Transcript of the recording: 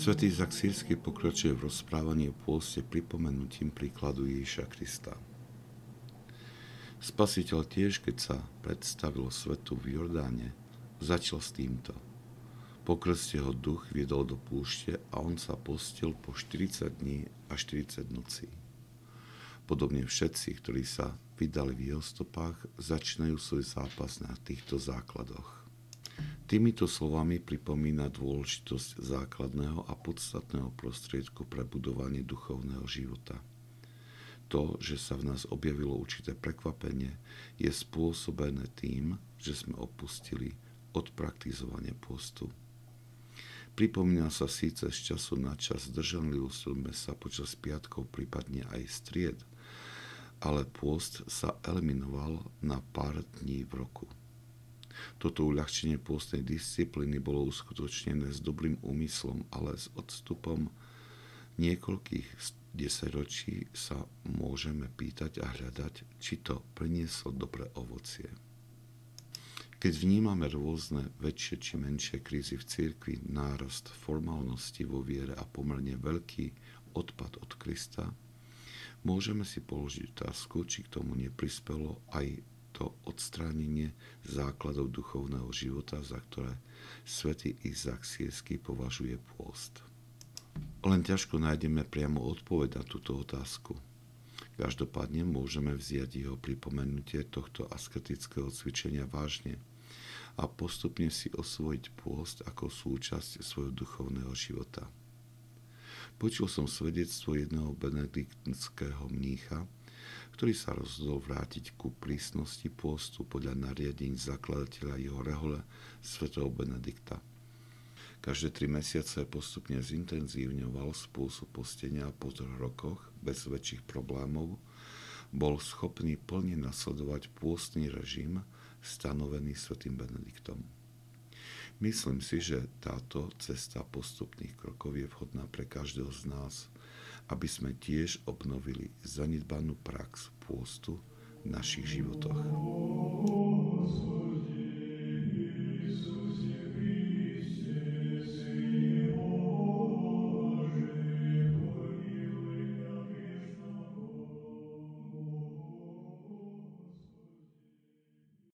Svetý Izak Sírsky pokračuje v rozprávaní o pôste pripomenutím príkladu Ježiša Krista. Spasiteľ tiež, keď sa predstavil svetu v Jordáne, začal s týmto. Po krste ho duch viedol do púšte a on sa postil po 40 dní a 40 nocí. Podobne všetci, ktorí sa vydali v jeho stopách, začínajú svoj zápas na týchto základoch. Týmito slovami pripomína dôležitosť základného a podstatného prostriedku pre budovanie duchovného života. To, že sa v nás objavilo určité prekvapenie, je spôsobené tým, že sme opustili od praktizovania postu. Pripomína sa síce z času na čas zdržanlivosť mesa počas piatkov, prípadne aj stried, ale pôst sa eliminoval na pár dní v roku. Toto uľahčenie pôstnej disciplíny bolo uskutočnené s dobrým úmyslom, ale s odstupom niekoľkých desaťročí sa môžeme pýtať a hľadať, či to prinieslo dobré ovocie. Keď vnímame rôzne väčšie či menšie krízy v cirkvi, nárast formálnosti vo viere a pomerne veľký odpad od Krista, môžeme si položiť otázku, či k tomu neprispelo aj to odstránenie základov duchovného života, za ktoré svätý Izak Sírsky považuje pôst. Len ťažko nájdeme priamo odpoveď na túto otázku. Každopádne môžeme vziať jeho pripomenutie tohto asketického cvičenia vážne a postupne si osvojiť pôst ako súčasť svojho duchovného života. Počul som svedectvo jedného benediktského mnícha, ktorý sa rozhodol vrátiť ku prísnosti pôstu podľa nariadení zakladateľa jeho rehole svätého Benedikta. Každé tri mesiace postupne zintenzívňoval spôsob postenia a po troch rokoch, bez väčších problémov, bol schopný plne nasledovať pôstny režim stanovený svätým Benediktom. Myslím si, že táto cesta postupných krokov je vhodná pre každého z nás – aby sme tiež obnovili zanedbanú prax pôstu v našich životoch.